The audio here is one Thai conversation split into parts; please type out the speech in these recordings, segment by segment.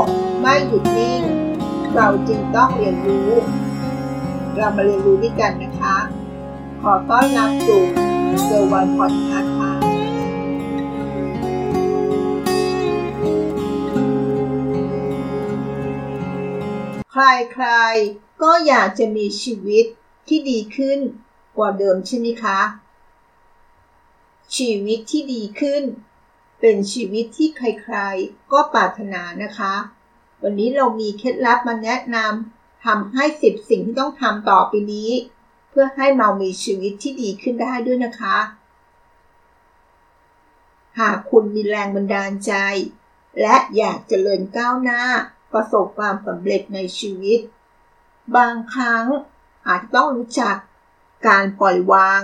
กไม่หยุดนิ่ง เราจึงต้องเรียนรู้ เรามาเรียนรู้ด้วยกันนะคะ ขอต้อนรับสู่เซอร์วันพอดคาส์ค่ะใครๆ ก็อยากจะมีชีวิตที่ดีขึ้นกว่าเดิมใช่ไหมคะ ชีวิตที่ดีขึ้น เป็นชีวิตที่ใครๆ ก็ปรารถนานะคะ วันนี้เรามีเคล็ดลับมาแนะนำทำให้สิบสิ่งที่ต้องทำต่อไปนี้ เพื่อให้เรามีชีวิตที่ดีขึ้นได้ด้วยนะคะ หากคุณมีแรงบันดาลใจ และอยากเจริญก้าวหน้า ประสบความสำเร็จในชีวิต บางครั้งอาจจะต้องรู้จักการปล่อยวาง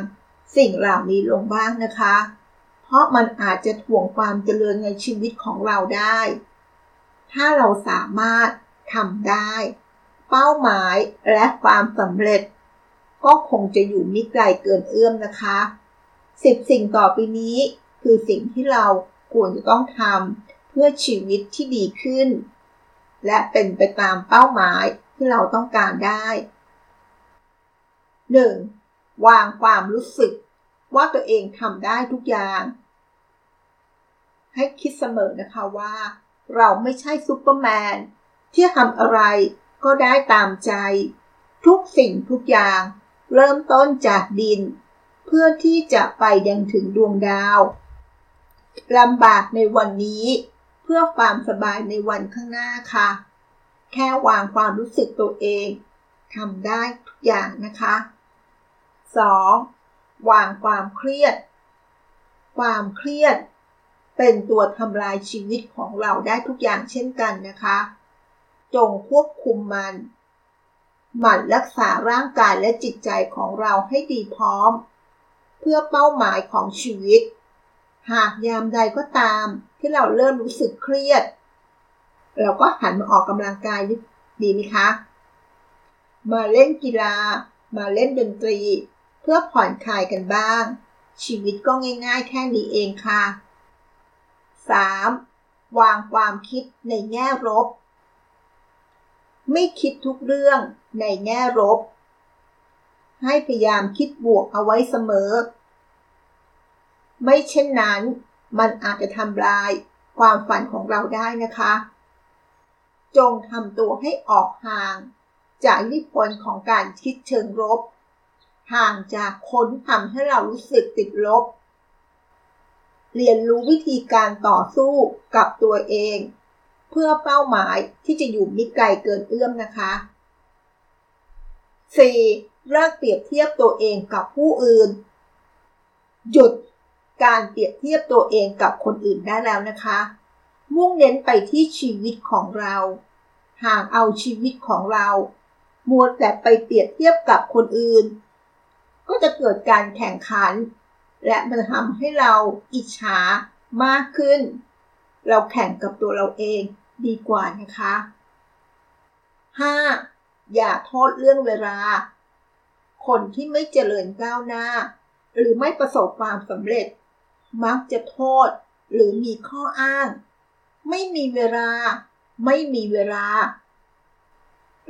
สิ่งเหล่านี้ลงบ้างนะคะ เพราะมันอาจจะถ่วงความเจริญในชีวิตของเราได้ ถ้าเราสามารถทำได้ เป้าหมายและความสำเร็จ ก็คงจะอยู่มิไกลเกินเอื้อมนะคะสิบสิ่งต่อไปนี้คือสิ่งที่เราควรจะต้องทำเพื่อชีวิตที่ดีขึ้น และเป็นไปตามเป้าหมายที่เราต้องการได้ 1. วางความรู้สึก ว่าตัวเองทำได้ทุกอย่าง ให้คิดเสมอนะคะว่า เราไม่ใช่ซูเปอร์แมน ที่ทำอะไรก็ได้ตามใจ ทุกสิ่งทุกอย่าง เริ่มต้นจากดิน เพื่อที่จะไปยังถึงดวงดาวลำบากในวันนี้ เพื่อความสบายในวันข้างหน้าค่ะ แค่วางความรู้สึกตัวเองทำได้ทุกอย่างนะคะ 2. วางความเครียด ความเครียด เป็นตัวทำลายชีวิตของเราได้ทุกอย่างเช่นกันนะคะ จงควบคุมมัน หมั่นรักษาร่างกายและจิตใจของเราให้ดีพร้อม เพื่อเป้าหมายของชีวิต หากยามใดก็ตามที่เราเริ่มรู้สึกเครียด เราก็หันมาออกกำลังกายดีไหมคะ มาเล่นกีฬา มาเล่นดนตรี เพื่อผ่อนคลายกันบ้าง ชีวิตก็ง่ายๆ แค่นี้เองค่ะ 3. วางความคิดในแง่ลบ ไม่คิดทุกเรื่องในแง่ลบ ให้พยายามคิดบวกเอาไว้เสมอ ไม่เช่นนั้นมันอาจจะทำลายความฝันของเราได้นะคะ จงทำตัวให้ออกห่าง จากอิทธิพลของการคิดเชิงลบ ห่างจากคนทำให้เรารู้สึกติดลบ เรียนรู้วิธีการต่อสู้กับตัวเอง เพื่อเป้าหมายที่จะอยู่มิไกลเกินเอื้อมนะคะ 4. เลิกเปรียบเทียบตัวเองกับผู้อื่น หยุดการเปรียบเทียบตัวเองกับคนอื่นได้แล้วนะคะ มุ่งเน้นไปที่ชีวิตของเรา ห่างเอาชีวิตของเรามัวแต่ไปเปรียบเทียบกับคนอื่น ก็จะเกิดการแข่งขัน และมันทำให้เราอิจฉามากขึ้น เราแข่งกับตัวเราเองดีกว่านะคะ 5. อย่าโทษเรื่องเวลา คนที่ไม่เจริญก้าวหน้า หรือไม่ประสบความสำเร็จ มักจะโทษหรือมีข้ออ้าง ไม่มีเวลา ไม่มีเวลา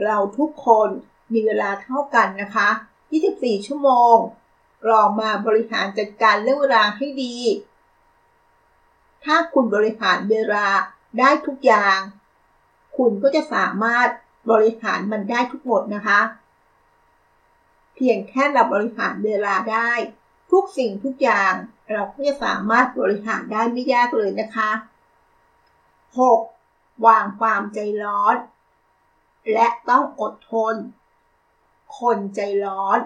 เราทุกคนมีเวลาเท่ากันนะคะ 24 ชั่วโมงลองมาบริหารจัดการเรื่องเวลาให้ดี ถ้าคุณบริหารเวลาได้ทุกอย่าง คุณก็จะสามารถบริหารมันได้ทุกหมดนะคะ เพียงแค่เราบริหารเวลาได้ ทุกสิ่งทุกอย่างเราก็จะสามารถบริหารได้ไม่ยากเลยนะคะ 6. วางความใจร้อน และต้องอดทน คนใจร้อน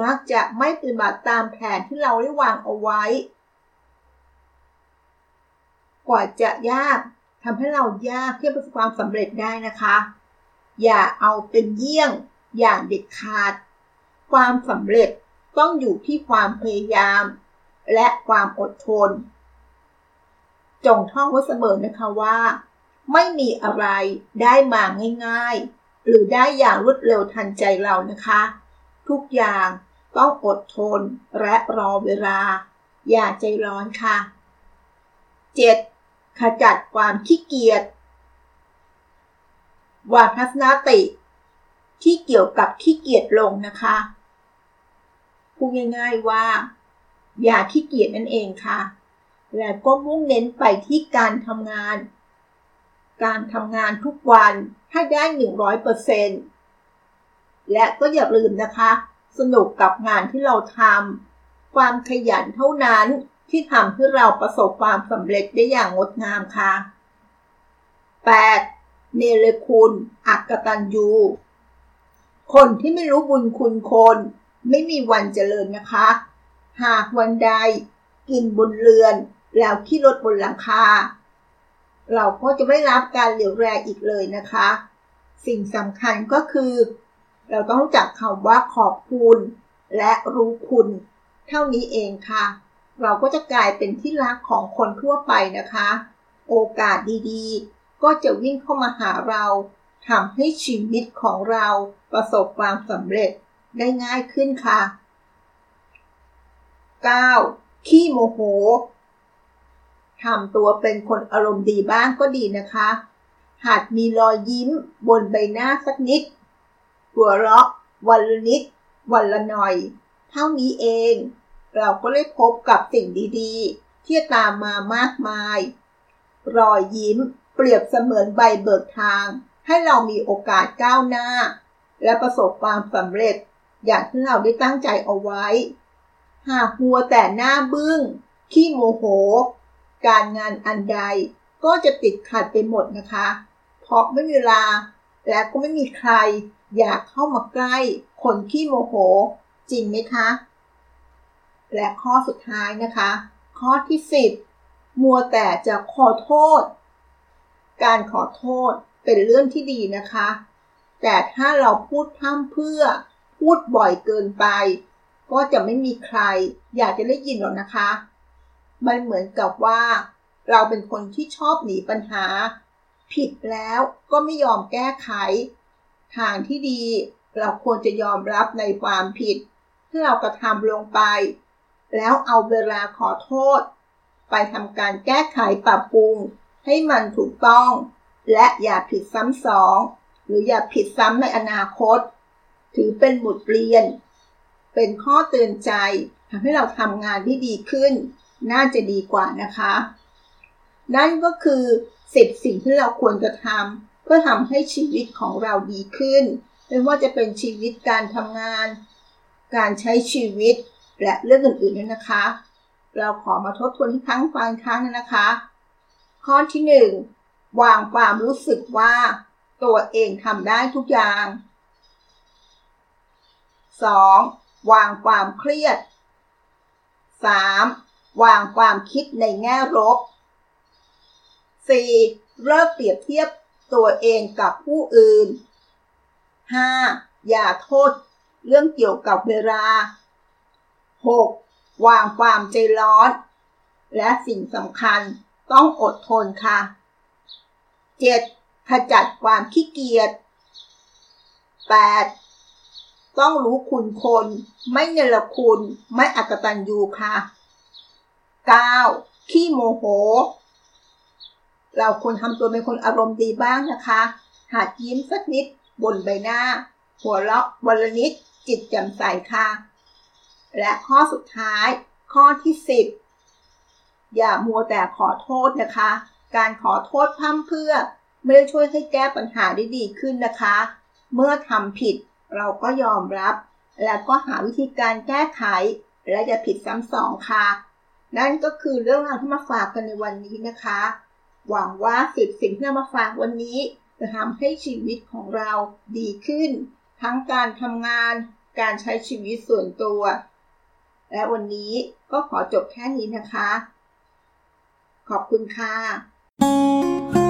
มักจะไม่ปฏิบัติตามแผนที่เราได้วางเอาไว้ กว่าจะยากทำให้เรายากที่จะประสบความสำเร็จได้นะคะ อย่าเอาเป็นเยี่ยงอย่างเด็ดขาด ความสำเร็จต้องอยู่ที่ความพยายาม และความอดทน จงท่องไว้เสมอนะคะว่า ไม่มีอะไรได้มาง่ายๆ หรือได้อย่างรวดเร็วทันใจเรานะคะ ทุกอย่างต้องอดทนและรอเวลา อย่าใจร้อนค่ะ 7. ขจัดความขี้เกียจวางทัศนติ ที่เกี่ยวกับขี้เกียจลงนะคะพูดง่ายๆว่า อย่าขี้เกียจนั่นเองค่ะ และก็มุ่งเน้นไปที่การทำงาน การทำงานทุกวันให้ได้ 100%และก็อย่าลืมนะคะ สนุกกับงานที่เราทำความขยันเท่านั้นที่ทำให้เราประสบความสำเร็จได้อย่างงดงามค่ะ 8. เนรคุณอักตันยูคนที่ไม่รู้บุญคุณคน ไม่มีวันเจริญนะคะ หากวันใด กินบนเรือน แล้วขี้รถบนหลังคา เราก็จะไม่รับการเหลียวแรอีกเลยนะคะ สิ่งสำคัญก็คือ เราต้องจักคำว่าขอบคุณ และรู้คุณ เท่านี้เองค่ะ เราก็จะกลายเป็นที่รักของคนทั่วไปนะคะ โอกาสดีๆ ก็จะวิ่งเข้ามาหาเราทำให้ชีวิตของเราประสบความสำเร็จได้ง่ายขึ้นค่ะ 9. ขี้โมโห ทำตัวเป็นคนอารมณ์ดีบ้างก็ดีนะคะ หากมีรอยยิ้มบนใบหน้าสักนิด หัวเราะ วันละนิด วันละหน่อย เท่านี้เอง เราก็ได้พบกับสิ่งดีๆ ที่ตามมามากมาย รอยยิ้มเปรียบเสมือนใบเบิกทาง ให้เรามีโอกาสก้าวหน้า และประสบความสำเร็จ อย่างที่เราได้ตั้งใจเอาไว้ หากหัวแต่หน้าบึง้งขี้โมโห การงานอันใดก็จะติดขัดไปหมดนะคะ เพราะไม่มีเวลา และก็ไม่มีใครอยากเข้ามาใกล้คนขี้โมโห จริงไหมคะ และข้อสุดท้ายนะคะ ข้อที่สิบมัวแต่จะขอโทษ การขอโทษเป็นเรื่องที่ดีนะคะ แต่ถ้าเราพูดพร่ำเพื่อพูดบ่อยเกินไป ก็จะไม่มีใครอยากจะได้ยินหรอกนะคะ มันเหมือนกับว่า เราเป็นคนที่ชอบหนีปัญหา ผิดแล้วก็ไม่ยอมแก้ไข ทางที่ดีเราควรจะยอมรับในความผิด ที่เรากระทำลงไป แล้วเอาเวลาขอโทษ ไปทำการแก้ไขปรับปรุง ให้มันถูกต้อง และอย่าผิดซ้ำสอง หรืออย่าผิดซ้ำในอนาคต ถือเป็นบทเรียน เป็นข้อเตือนใจทำให้เราทำงานที่ดีขึ้น น่าจะดีกว่านะคะนั่นก็คือสิบสิ่งที่เราควรจะทำเพื่อทำให้ชีวิตของเราดีขึ้น ไม่ว่าจะเป็นชีวิตการทำงาน การใช้ชีวิตและเรื่องอื่นๆนะคะ เราขอมาทบทวนครั้งฟังครั้งนะคะ ข้อที่หนึ่งวางความรู้สึกว่าตัวเองทำได้ทุกอย่าง 2. วางความเครียด 3. วางความคิดในแง่ลบ 4. เลิกเปรียบเทียบตัวเองกับผู้อื่น 5. อย่าโทษเรื่องเกี่ยวกับเวลา 6. วางความใจร้อน และสิ่งสำคัญต้องอดทนค่ะ 7. ขจัดความขี้เกียจ 8. ต้องรู้คุณคน ไม่เนรคุณ ไม่อักตันยูค่ะ 9. ขี้โมโห เราควรทำตัวเป็นคนอารมณ์ดีบ้างนะคะหากยิ้มสักนิดบนใบหน้า หัวเราะวันละนิดจิตแจ่มใสค่ะ และข้อสุดท้าย ข้อที่ 10 อย่ามัวแต่ขอโทษนะคะ การขอโทษพั่มเพื่อไม่ได้ช่วยให้แก้ปัญหาได้ดีขึ้นนะคะ เมื่อทำผิดเราก็ยอมรับ และก็หาวิธีการแก้ไข และจะผิดซ้ำสองค่ะ นั่นก็คือเรื่องราวที่มาฝากกันในวันนี้นะคะ หวังว่าสิบสิ่งที่นำมาฝากวันนี้ จะทำให้ชีวิตของเราดีขึ้น ทั้งการทำงาน การใช้ชีวิตส่วนตัว และวันนี้ก็ขอจบแค่นี้นะคะ ขอบคุณค่ะ